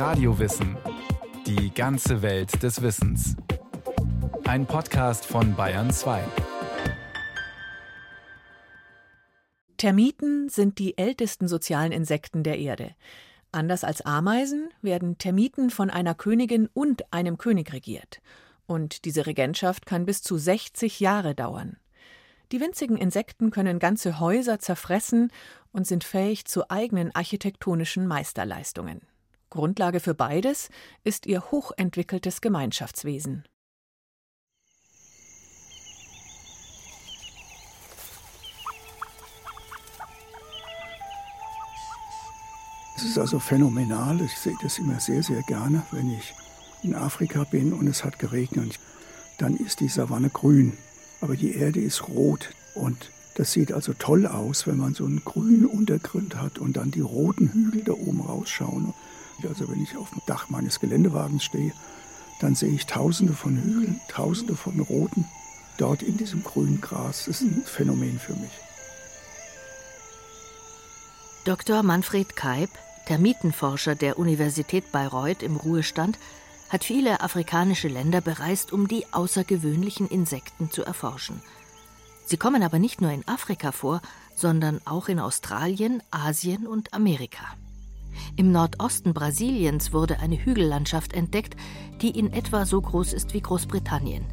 Radiowissen. Die ganze Welt des Wissens. Ein Podcast von Bayern 2. Termiten sind die ältesten sozialen Insekten der Erde. Anders als Ameisen werden Termiten von einer Königin und einem König regiert. Und diese Regentschaft kann bis zu 60 Jahre dauern. Die winzigen Insekten können ganze Häuser zerfressen und sind fähig zu eigenen architektonischen Meisterleistungen. Grundlage für beides ist ihr hochentwickeltes Gemeinschaftswesen. Es ist also phänomenal. Ich sehe das immer sehr, sehr gerne, wenn ich in Afrika bin und es hat geregnet. Dann ist die Savanne grün aber die Erde ist rot und das sieht also toll aus, wenn man so einen grünen Untergrund hat und dann die roten Hügel da oben rausschauen. Also wenn ich auf dem Dach meines Geländewagens stehe, dann sehe ich tausende von Hügeln, tausende von roten dort in diesem grünen Gras. Das ist ein Phänomen für mich. Dr. Manfred Kaib, Termitenforscher der Universität Bayreuth im Ruhestand, hat viele afrikanische Länder bereist, um die außergewöhnlichen Insekten zu erforschen. Sie kommen aber nicht nur in Afrika vor, sondern auch in Australien, Asien und Amerika. Im Nordosten Brasiliens wurde eine Hügellandschaft entdeckt, die in etwa so groß ist wie Großbritannien.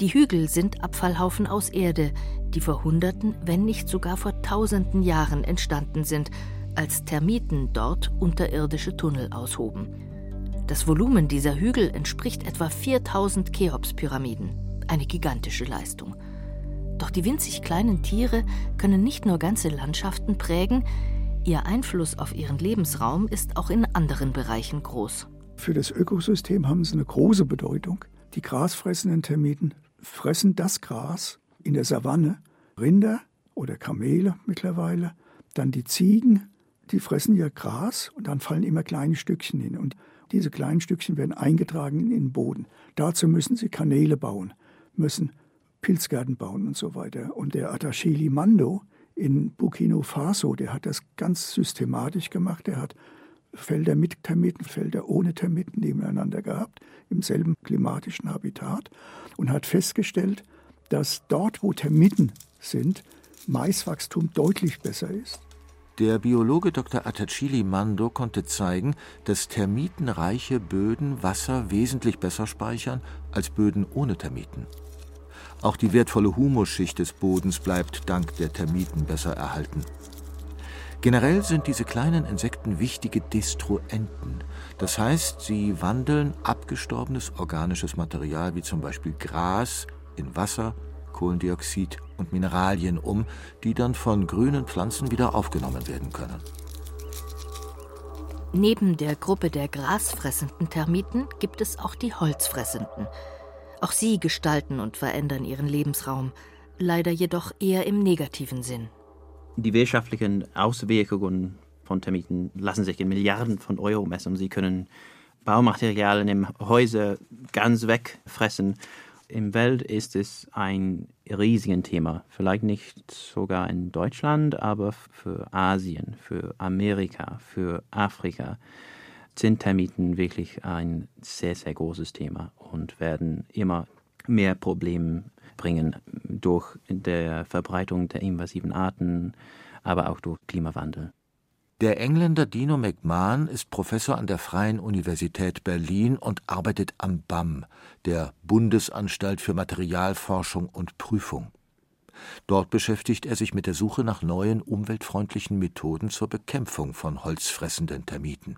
Die Hügel sind Abfallhaufen aus Erde, die vor Hunderten, wenn nicht sogar vor Tausenden Jahren entstanden sind, als Termiten dort unterirdische Tunnel aushoben. Das Volumen dieser Hügel entspricht etwa 4000 Cheops-Pyramiden, eine gigantische Leistung. Doch die winzig kleinen Tiere können nicht nur ganze Landschaften prägen, ihr Einfluss auf ihren Lebensraum ist auch in anderen Bereichen groß. Für das Ökosystem haben sie eine große Bedeutung. Die grasfressenden Termiten fressen das Gras in der Savanne, Rinder oder Kamele mittlerweile, dann die Ziegen, die fressen ja Gras und dann fallen immer kleine Stückchen hin. Und diese kleinen Stückchen werden eingetragen in den Boden. Dazu müssen sie Kanäle bauen, müssen Pilzgärten bauen und so weiter. Und der Atachili Mando in Burkina Faso, der hat das ganz systematisch gemacht. Der hat Felder mit Termiten, Felder ohne Termiten nebeneinander gehabt, im selben klimatischen Habitat und hat festgestellt, dass dort, wo Termiten sind, Maiswachstum deutlich besser ist der Biologe Dr. Atachili Mando konnte zeigen, dass termitenreiche Böden Wasser wesentlich besser speichern als Böden ohne Termiten. Auch die wertvolle Humusschicht des Bodens bleibt dank der Termiten besser erhalten. Generell sind diese kleinen Insekten wichtige Destruenten. Das heißt, sie wandeln abgestorbenes organisches Material wie zum Beispiel Gras in Wasser, Kohlendioxid und Mineralien um, die dann von grünen Pflanzen wieder aufgenommen werden können. Neben der Gruppe der grasfressenden Termiten gibt es auch die holzfressenden. Auch sie gestalten und verändern ihren Lebensraum, leider jedoch eher im negativen Sinn. Die wirtschaftlichen Auswirkungen von Termiten lassen sich in Milliarden von Euro messen. Sie können Baumaterialien im Häuser ganz wegfressen im Welt ist es ein riesiges Thema. Vielleicht nicht sogar in Deutschland, aber für Asien, für Amerika, für Afrika sind Termiten wirklich ein sehr, sehr großes Thema und werden immer mehr Probleme bringen durch die Verbreitung der invasiven Arten, aber auch durch Klimawandel. Der Engländer Dino McMahon ist Professor an der Freien Universität Berlin und arbeitet am BAM, der Bundesanstalt für Materialforschung und Prüfung. Dort beschäftigt er sich mit der Suche nach neuen umweltfreundlichen Methoden zur Bekämpfung von holzfressenden Termiten.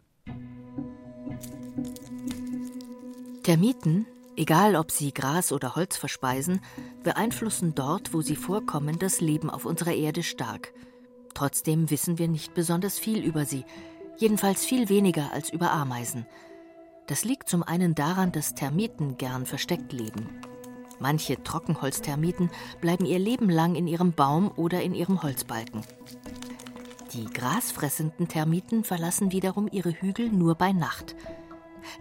Termiten, egal ob sie Gras oder Holz verspeisen, beeinflussen dort, wo sie vorkommen, das Leben auf unserer Erde stark – Trotzdem wissen wir nicht besonders viel über sie, jedenfalls viel weniger als über Ameisen. Das liegt zum einen daran, dass Termiten gern versteckt leben. Manche Trockenholztermiten bleiben ihr Leben lang in ihrem Baum oder in ihrem Holzbalken. Die grasfressenden Termiten verlassen wiederum ihre Hügel nur bei Nacht.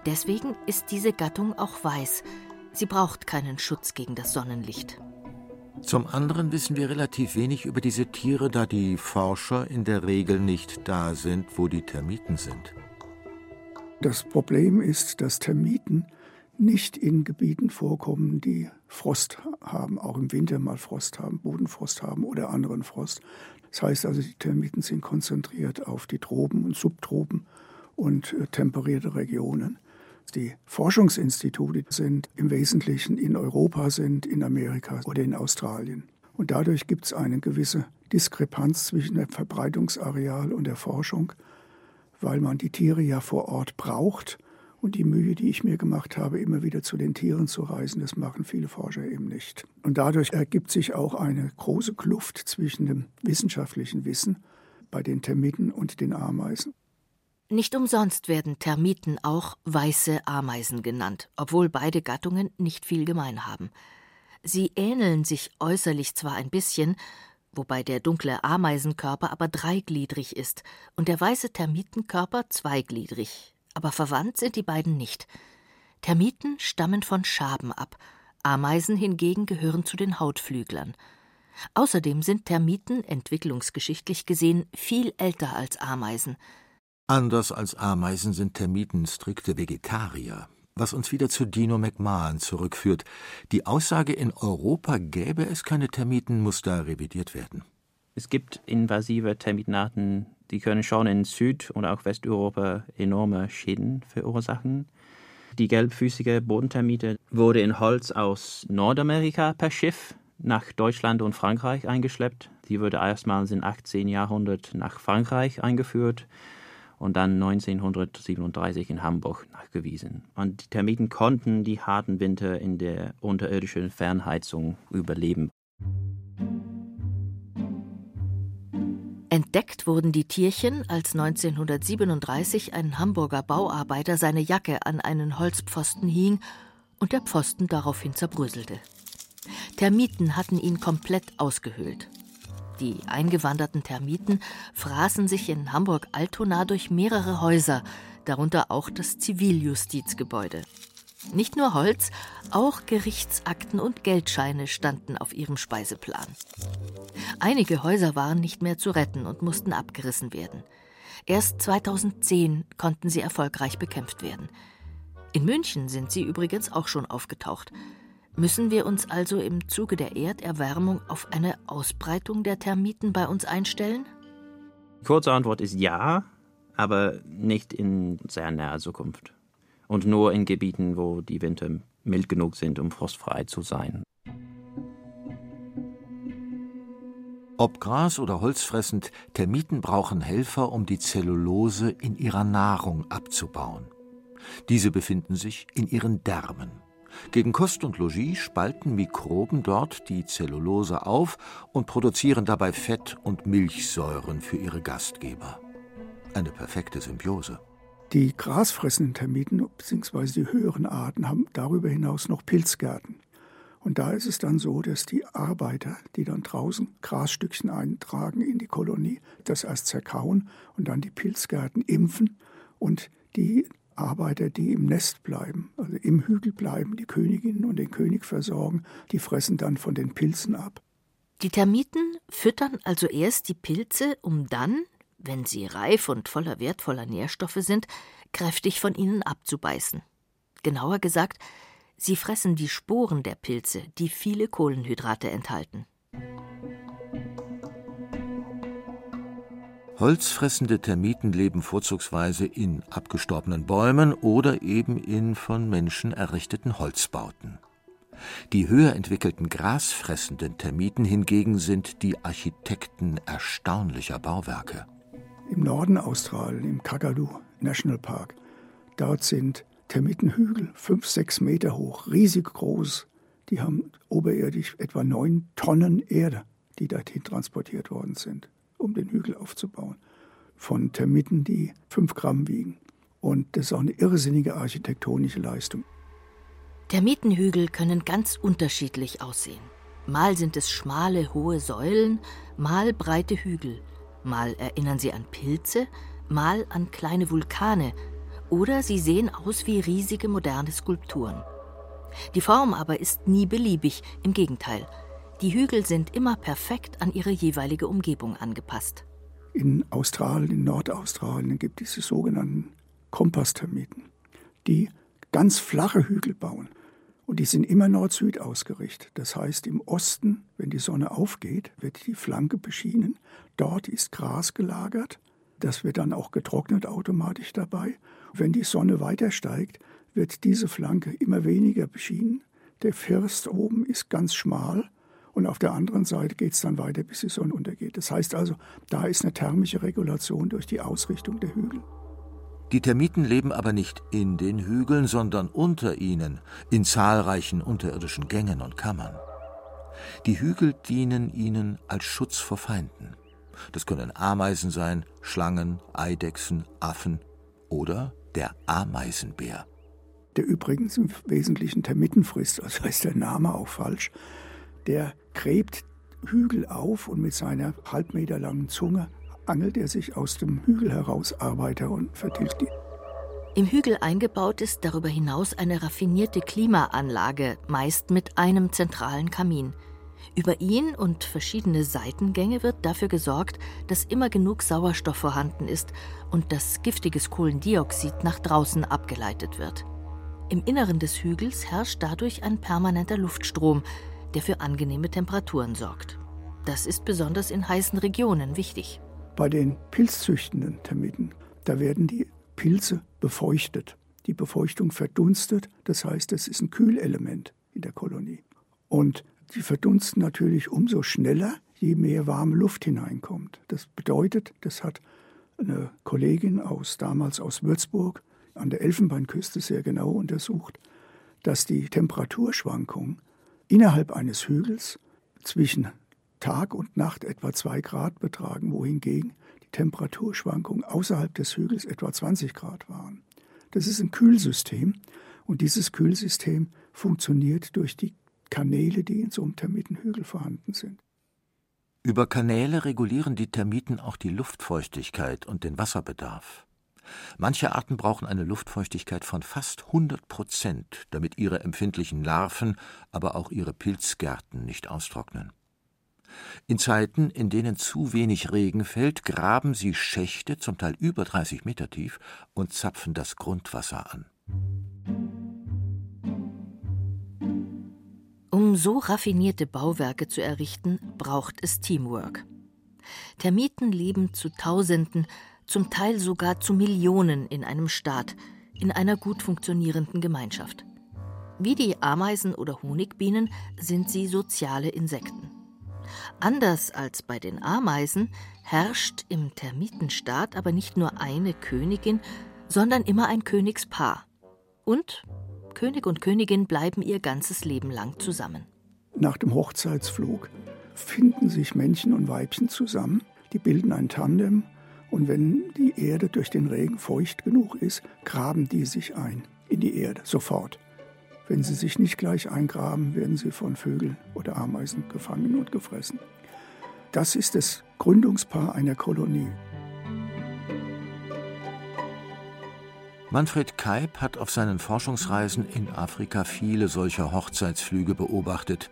Deswegen ist diese Gattung auch weiß. Sie braucht keinen Schutz gegen das Sonnenlicht. Zum anderen wissen wir relativ wenig über diese Tiere, da die Forscher in der Regel nicht da sind, wo die Termiten sind. Das Problem ist, dass Termiten nicht in Gebieten vorkommen, die Frost haben, auch im Winter mal Frost haben, Bodenfrost haben oder anderen Frost. Das heißt also, die Termiten sind konzentriert auf die Tropen und Subtropen und äh, temperierte Regionen. Die Forschungsinstitute sind im Wesentlichen in Europa, sind in Amerika oder in Australien. Und dadurch gibt es eine gewisse Diskrepanz zwischen dem Verbreitungsareal und der Forschung, weil man die Tiere ja vor Ort braucht. Und die Mühe, die ich mir gemacht habe, immer wieder zu den Tieren zu reisen, das machen viele Forscher eben nicht. Und dadurch ergibt sich auch eine große Kluft zwischen dem wissenschaftlichen Wissen bei den Termiten und den Ameisen. Nicht umsonst werden Termiten auch weiße Ameisen genannt, obwohl beide Gattungen nicht viel gemein haben. Sie ähneln sich äußerlich zwar ein bisschen, wobei der dunkle Ameisenkörper aber dreigliedrig ist und der weiße Termitenkörper zweigliedrig, aber verwandt sind die beiden nicht. Termiten stammen von Schaben ab, Ameisen hingegen gehören zu den Hautflüglern. Außerdem sind Termiten entwicklungsgeschichtlich gesehen viel älter als Ameisen. Anders als Ameisen sind Termiten strikte Vegetarier, was uns wieder zu Dino McMahon zurückführt. Die Aussage, in Europa gäbe es keine Termiten, muss da revidiert werden. Es gibt invasive Termitenarten, die können schon in Süd- und auch Westeuropa enorme Schäden verursachen. Die gelbfüßige Bodentermite wurde in Holz aus Nordamerika per Schiff nach Deutschland und Frankreich eingeschleppt. Sie wurde erstmals im 18. Jahrhundert nach Frankreich eingeführt und dann 1937 in Hamburg nachgewiesen. Und die Termiten konnten die harten Winter in der unterirdischen Fernheizung überleben. Entdeckt wurden die Tierchen, als 1937 ein Hamburger Bauarbeiter seine Jacke an einen Holzpfosten hing und der Pfosten daraufhin zerbröselte. Termiten hatten ihn komplett ausgehöhlt. Die eingewanderten Termiten fraßen sich in Hamburg-Altona durch mehrere Häuser, darunter auch das Ziviljustizgebäude. Nicht nur Holz, auch Gerichtsakten und Geldscheine standen auf ihrem Speiseplan. Einige Häuser waren nicht mehr zu retten und mussten abgerissen werden. Erst 2010 konnten sie erfolgreich bekämpft werden. In München sind sie übrigens auch schon aufgetaucht. Müssen wir uns also im Zuge der Erderwärmung auf eine Ausbreitung der Termiten bei uns einstellen? Kurze Antwort ist ja, aber nicht in sehr naher Zukunft. Und nur in Gebieten, wo die Winter mild genug sind, um frostfrei zu sein. Ob Gras- oder Holzfressend, Termiten brauchen Helfer, um die Zellulose in ihrer Nahrung abzubauen. Diese befinden sich in ihren Därmen. Gegen Kost und Logis spalten Mikroben dort die Zellulose auf und produzieren dabei Fett und Milchsäuren für ihre Gastgeber. Eine perfekte Symbiose. Die grasfressenden Termiten bzw. die höheren Arten haben darüber hinaus noch Pilzgärten. Und da ist es dann so, dass die Arbeiter, die dann draußen Grasstückchen eintragen in die Kolonie, das erst zerkauen und dann die Pilzgärten impfen und die Arbeiter, die im Nest bleiben, also im Hügel bleiben, die Königin und den König versorgen, die fressen dann von den Pilzen ab. Die Termiten füttern also erst die Pilze, um dann, wenn sie reif und voller wertvoller Nährstoffe sind, kräftig von ihnen abzubeißen. Genauer gesagt, sie fressen die Sporen der Pilze, die viele Kohlenhydrate enthalten. Holzfressende Termiten leben vorzugsweise in abgestorbenen Bäumen oder eben in von Menschen errichteten Holzbauten. Die höher entwickelten grasfressenden Termiten hingegen sind die Architekten erstaunlicher Bauwerke. Im Norden Australien, im Kakadu National Park, dort sind Termitenhügel, fünf, sechs Meter hoch, riesig groß. Die haben oberirdisch etwa neun Tonnen Erde, die dorthin transportiert worden sind um den Hügel aufzubauen. Von Termiten, die fünf Gramm wiegen. Und das ist auch eine irrsinnige architektonische Leistung. Termitenhügel können ganz unterschiedlich aussehen. Mal sind es schmale, hohe Säulen, mal breite Hügel. Mal erinnern sie an Pilze, mal an kleine Vulkane. Oder sie sehen aus wie riesige moderne Skulpturen. Die Form aber ist nie beliebig, im Gegenteil. Die Hügel sind immer perfekt an ihre jeweilige Umgebung angepasst. In Australien, in Nordaustralien gibt es die sogenannten Kompasstermiten, die ganz flache Hügel bauen. Und die sind immer Nord-Süd ausgerichtet. Das heißt, im Osten, wenn die Sonne aufgeht, wird die Flanke beschienen. Dort ist Gras gelagert. Das wird dann auch getrocknet automatisch dabei. Wenn die Sonne weiter steigt, wird diese Flanke immer weniger beschienen. Der First oben ist ganz schmal und auf der anderen Seite geht es dann weiter, bis die Sonne untergeht. Das heißt also, da ist eine thermische Regulation durch die Ausrichtung der Hügel. Die Termiten leben aber nicht in den Hügeln, sondern unter ihnen, in zahlreichen unterirdischen Gängen und Kammern. Die Hügel dienen ihnen als Schutz vor Feinden. Das können Ameisen sein, Schlangen, Eidechsen, Affen oder der Ameisenbär. Der übrigens im Wesentlichen Termiten frisst, also ist der Name auch falsch. Der gräbt Hügel auf und mit seiner halbmeterlangen Zunge angelt er sich aus dem Hügel heraus Arbeiter und vertilgt die. Im Hügel eingebaut ist darüber hinaus eine raffinierte Klimaanlage, meist mit einem zentralen Kamin. Über ihn und verschiedene Seitengänge wird dafür gesorgt, dass immer genug Sauerstoff vorhanden ist und dass giftiges Kohlendioxid nach draußen abgeleitet wird. Im Inneren des Hügels herrscht dadurch ein permanenter Luftstrom, der für angenehme Temperaturen sorgt. Das ist besonders in heißen Regionen wichtig. Bei den pilzzüchtenden Termiten, da werden die Pilze befeuchtet. Die Befeuchtung verdunstet, das heißt, es ist ein Kühlelement in der Kolonie. Und die verdunsten natürlich umso schneller, je mehr warme Luft hineinkommt. Das bedeutet, das hat eine Kollegin aus damals aus Würzburg an der Elfenbeinküste sehr genau untersucht, dass die Temperaturschwankungen innerhalb eines Hügels zwischen Tag und Nacht etwa 2 Grad betragen, wohingegen die Temperaturschwankungen außerhalb des Hügels etwa 20 Grad waren. Das ist ein Kühlsystem und dieses Kühlsystem funktioniert durch die Kanäle, die in so einem Termitenhügel vorhanden sind. Über Kanäle regulieren die Termiten auch die Luftfeuchtigkeit und den Wasserbedarf. Manche Arten brauchen eine Luftfeuchtigkeit von fast 100 Prozent, damit ihre empfindlichen Larven, aber auch ihre Pilzgärten nicht austrocknen. In Zeiten, in denen zu wenig Regen fällt, graben sie Schächte, zum Teil über 30 Meter tief, und zapfen das Grundwasser an. Um so raffinierte Bauwerke zu errichten, braucht es Teamwork. Termiten leben zu Tausenden, zum Teil sogar zu Millionen in einem Staat, in einer gut funktionierenden Gemeinschaft. Wie die Ameisen oder Honigbienen sind sie soziale Insekten. Anders als bei den Ameisen herrscht im Termitenstaat aber nicht nur eine Königin, sondern immer ein Königspaar. Und König und Königin bleiben ihr ganzes Leben lang zusammen. Nach dem Hochzeitsflug finden sich Männchen und Weibchen zusammen, die bilden ein Tandem und wenn die Erde durch den Regen feucht genug ist, graben die sich ein in die Erde sofort. Wenn sie sich nicht gleich eingraben, werden sie von Vögeln oder Ameisen gefangen und gefressen. Das ist das Gründungspaar einer Kolonie. Manfred Keib hat auf seinen Forschungsreisen in Afrika viele solcher Hochzeitsflüge beobachtet.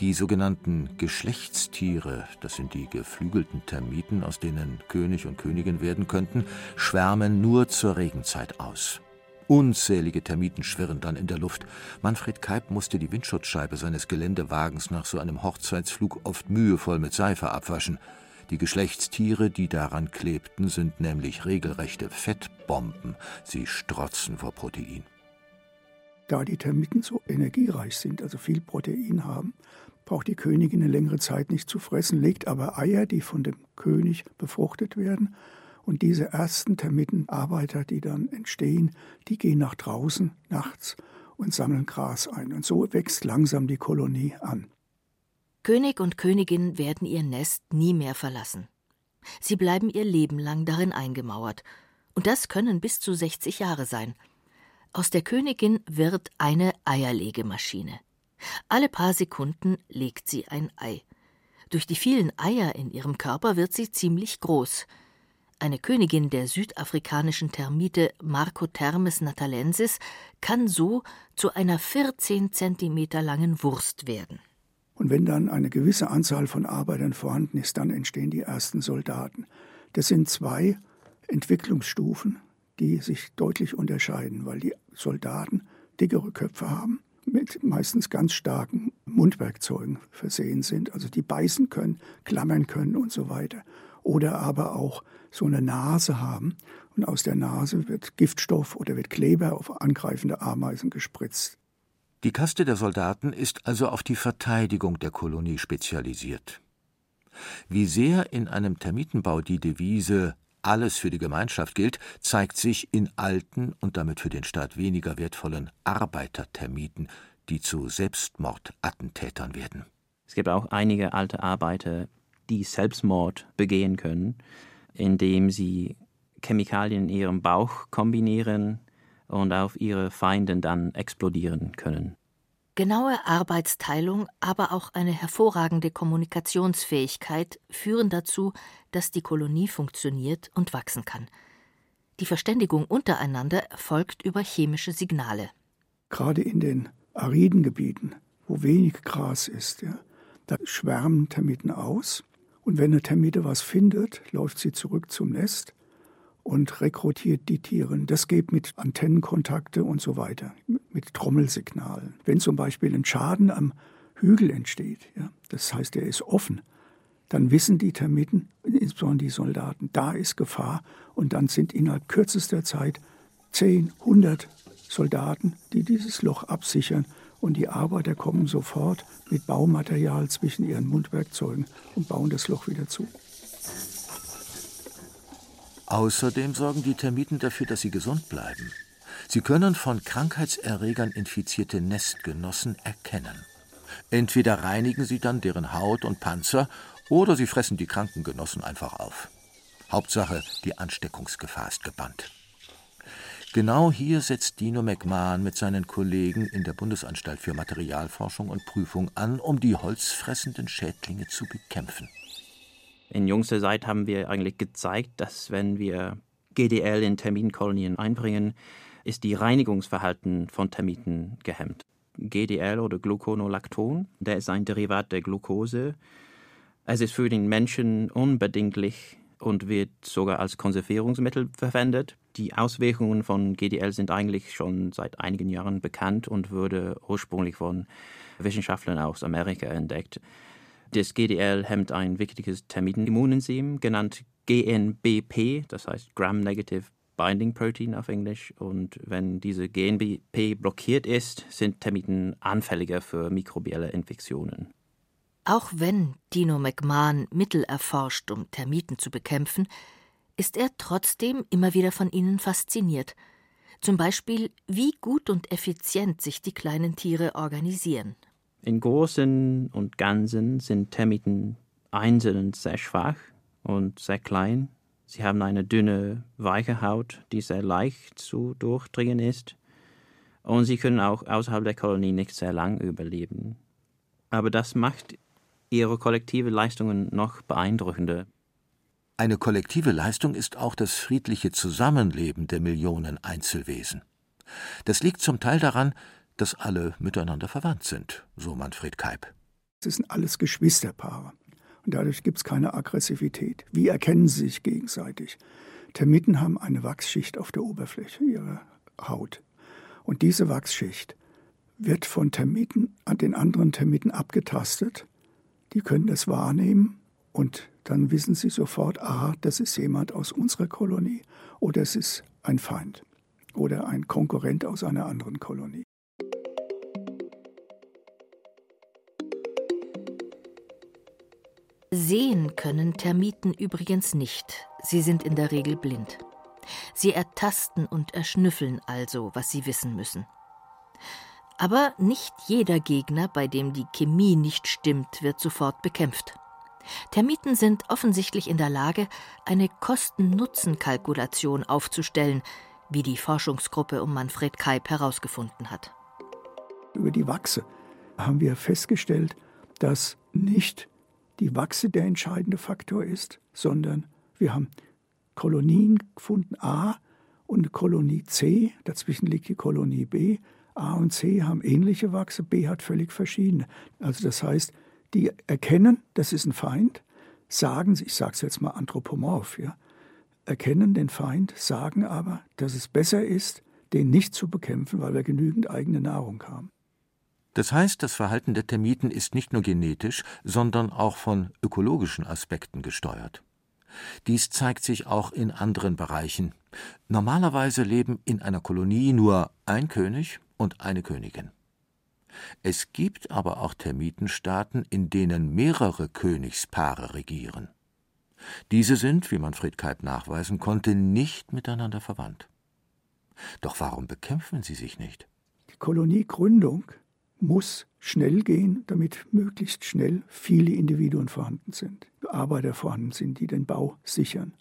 Die sogenannten Geschlechtstiere, das sind die geflügelten Termiten, aus denen König und Königin werden könnten, schwärmen nur zur Regenzeit aus. Unzählige Termiten schwirren dann in der Luft. Manfred Keib musste die Windschutzscheibe seines Geländewagens nach so einem Hochzeitsflug oft mühevoll mit Seife abwaschen. Die Geschlechtstiere, die daran klebten, sind nämlich regelrechte Fettbomben. Sie strotzen vor Protein. Da die Termiten so energiereich sind, also viel Protein haben, braucht die Königin eine längere Zeit nicht zu fressen, legt aber Eier, die von dem König befruchtet werden und diese ersten Termitenarbeiter, die dann entstehen, die gehen nach draußen nachts und sammeln Gras ein. Und so wächst langsam die Kolonie an. König und Königin werden ihr Nest nie mehr verlassen. Sie bleiben ihr Leben lang darin eingemauert. Und das können bis zu 60 Jahre sein. Aus der Königin wird eine Eierlegemaschine. Alle paar Sekunden legt sie ein Ei. Durch die vielen Eier in ihrem Körper wird sie ziemlich groß. Eine Königin der südafrikanischen Termite Marcothermes natalensis kann so zu einer 14 Zentimeter langen Wurst werden. Und wenn dann eine gewisse Anzahl von Arbeitern vorhanden ist, dann entstehen die ersten Soldaten. Das sind zwei Entwicklungsstufen. die sich deutlich unterscheiden, weil die Soldaten dickere Köpfe haben, mit meistens ganz starken Mundwerkzeugen versehen sind, also die beißen können, klammern können und so weiter. Oder aber auch so eine Nase haben und aus der Nase wird Giftstoff oder wird Kleber auf angreifende Ameisen gespritzt. Die Kaste der Soldaten ist also auf die Verteidigung der Kolonie spezialisiert. Wie sehr in einem Termitenbau die Devise alles für die Gemeinschaft gilt, zeigt sich in alten und damit für den Staat weniger wertvollen Arbeitertermiten, die zu Selbstmordattentätern werden. Es gibt auch einige alte Arbeiter, die Selbstmord begehen können, indem sie Chemikalien in ihrem Bauch kombinieren und auf ihre Feinden dann explodieren können. Genaue Arbeitsteilung, aber auch eine hervorragende Kommunikationsfähigkeit führen dazu, dass die Kolonie funktioniert und wachsen kann. Die Verständigung untereinander erfolgt über chemische Signale. Gerade in den ariden Gebieten, wo wenig Gras ist, ja, da schwärmen Termiten aus. Und wenn eine Termite was findet, läuft sie zurück zum Nest und rekrutiert die Tiere. Das geht mit Antennenkontakte und so weiter, mit Trommelsignalen. Wenn zum Beispiel ein Schaden am Hügel entsteht, ja, das heißt, er ist offen, dann wissen die Termiten, insbesondere die Soldaten, da ist Gefahr und dann sind innerhalb kürzester Zeit 10, 100 Soldaten, die dieses Loch absichern und die Arbeiter kommen sofort mit Baumaterial zwischen ihren Mundwerkzeugen und bauen das Loch wieder zu. Außerdem sorgen die Termiten dafür, dass sie gesund bleiben. Sie können von Krankheitserregern infizierte Nestgenossen erkennen. Entweder reinigen sie dann deren Haut und Panzer oder sie fressen die kranken Genossen einfach auf. Hauptsache, die Ansteckungsgefahr ist gebannt. Genau hier setzt Dino McMahon mit seinen Kollegen in der Bundesanstalt für Materialforschung und Prüfung an, um die holzfressenden Schädlinge zu bekämpfen. In jüngster Zeit haben wir eigentlich gezeigt, dass wenn wir GDL in Termitenkolonien einbringen, ist die Reinigungsverhalten von Termiten gehemmt. GDL oder Gluconolacton, der ist ein Derivat der Glucose. Es ist für den Menschen unbedinglich und wird sogar als Konservierungsmittel verwendet. Die Auswirkungen von GDL sind eigentlich schon seit einigen Jahren bekannt und wurde ursprünglich von Wissenschaftlern aus Amerika entdeckt. Das GDL hemmt ein wichtiges Termitenimmunenzym, genannt GNBP, das heißt Gram-Negative Binding Protein auf Englisch. Und wenn diese GNBP blockiert ist, sind Termiten anfälliger für mikrobielle Infektionen. Auch wenn Dino McMahon Mittel erforscht, um Termiten zu bekämpfen, ist er trotzdem immer wieder von ihnen fasziniert. Zum Beispiel, wie gut und effizient sich die kleinen Tiere organisieren. In Großen und Ganzen sind Termiten einzeln sehr schwach und sehr klein. Sie haben eine dünne, weiche Haut, die sehr leicht zu durchdringen ist. Und sie können auch außerhalb der Kolonie nicht sehr lang überleben. Aber das macht ihre kollektive Leistungen noch beeindruckender. Eine kollektive Leistung ist auch das friedliche Zusammenleben der Millionen Einzelwesen. Das liegt zum Teil daran, dass alle miteinander verwandt sind, so Manfred Keib. Es sind alles Geschwisterpaare. Und dadurch gibt es keine Aggressivität. Wie erkennen sie sich gegenseitig? Termiten haben eine Wachsschicht auf der Oberfläche ihrer Haut. Und diese Wachsschicht wird von Termiten an den anderen Termiten abgetastet. Die können das wahrnehmen und dann wissen sie sofort, aha, das ist jemand aus unserer Kolonie oder es ist ein Feind oder ein Konkurrent aus einer anderen Kolonie. Sehen können Termiten übrigens nicht, sie sind in der Regel blind. Sie ertasten und erschnüffeln also, was sie wissen müssen. Aber nicht jeder Gegner, bei dem die Chemie nicht stimmt, wird sofort bekämpft. Termiten sind offensichtlich in der Lage, eine Kosten-Nutzen-Kalkulation aufzustellen, wie die Forschungsgruppe um Manfred Kaib herausgefunden hat. Über die Wachse haben wir festgestellt, dass nicht die Wachse der entscheidende Faktor ist, sondern wir haben Kolonien gefunden A und Kolonie C, dazwischen liegt die Kolonie B. A und C haben ähnliche Wachse, B hat völlig verschiedene. Also das heißt, die erkennen, das ist ein Feind, sagen, ich sage es jetzt mal anthropomorph, ja, erkennen den Feind, sagen aber, dass es besser ist, den nicht zu bekämpfen, weil wir genügend eigene Nahrung haben. Das heißt, das Verhalten der Termiten ist nicht nur genetisch, sondern auch von ökologischen Aspekten gesteuert. Dies zeigt sich auch in anderen Bereichen. Normalerweise leben in einer Kolonie nur ein König und eine Königin. Es gibt aber auch Termitenstaaten, in denen mehrere Königspaare regieren. Diese sind, wie Manfred Kalb nachweisen konnte, nicht miteinander verwandt. Doch warum bekämpfen sie sich nicht? Die Koloniegründung muss schnell gehen, damit möglichst schnell viele Individuen vorhanden sind, Arbeiter vorhanden sind, die den Bau sichern.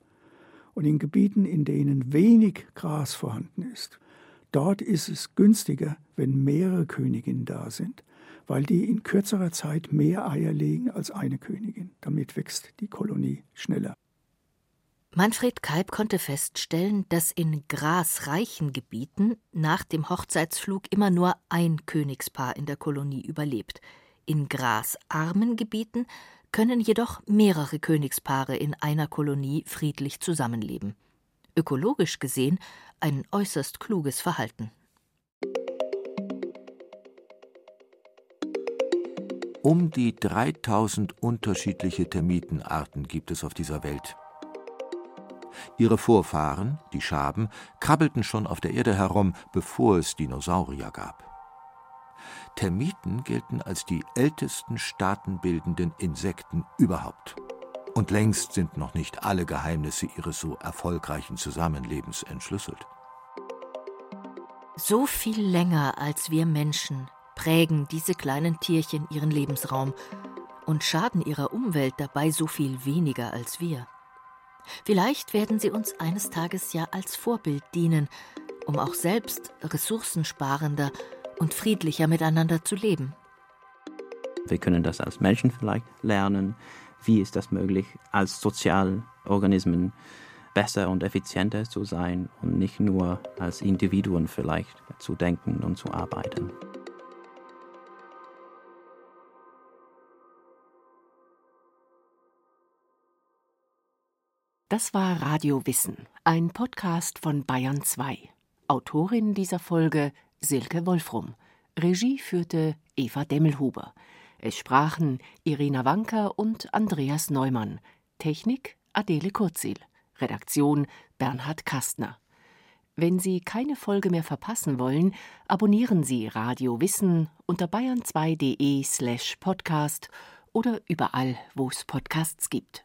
Und in Gebieten, in denen wenig Gras vorhanden ist, dort ist es günstiger, wenn mehrere Königinnen da sind, weil die in kürzerer Zeit mehr Eier legen als eine Königin. Damit wächst die Kolonie schneller. Manfred Kalb konnte feststellen, dass in grasreichen Gebieten nach dem Hochzeitsflug immer nur ein Königspaar in der Kolonie überlebt. In grasarmen Gebieten können jedoch mehrere Königspaare in einer Kolonie friedlich zusammenleben. Ökologisch gesehen ein äußerst kluges Verhalten. Um die 3000 unterschiedliche Termitenarten gibt es auf dieser Welt. Ihre Vorfahren, die Schaben, krabbelten schon auf der Erde herum, bevor es Dinosaurier gab. Termiten gelten als die ältesten staatenbildenden Insekten überhaupt. Und längst sind noch nicht alle Geheimnisse ihres so erfolgreichen Zusammenlebens entschlüsselt. So viel länger als wir Menschen prägen diese kleinen Tierchen ihren Lebensraum und schaden ihrer Umwelt dabei so viel weniger als wir. Vielleicht werden sie uns eines Tages ja als Vorbild dienen, um auch selbst ressourcensparender und friedlicher miteinander zu leben. Wir können das als Menschen vielleicht lernen. Wie ist das möglich, als Sozialorganismen besser und effizienter zu sein und nicht nur als Individuen vielleicht zu denken und zu arbeiten? Das war Radio Wissen, ein Podcast von Bayern 2. Autorin dieser Folge Silke Wolfrum. Regie führte Eva Demmelhuber. Es sprachen Irina Wanker und Andreas Neumann. Technik Adele Kurzil. Redaktion Bernhard Kastner. Wenn Sie keine Folge mehr verpassen wollen, abonnieren Sie Radio Wissen unter bayern2.de slash podcast oder überall, wo es Podcasts gibt.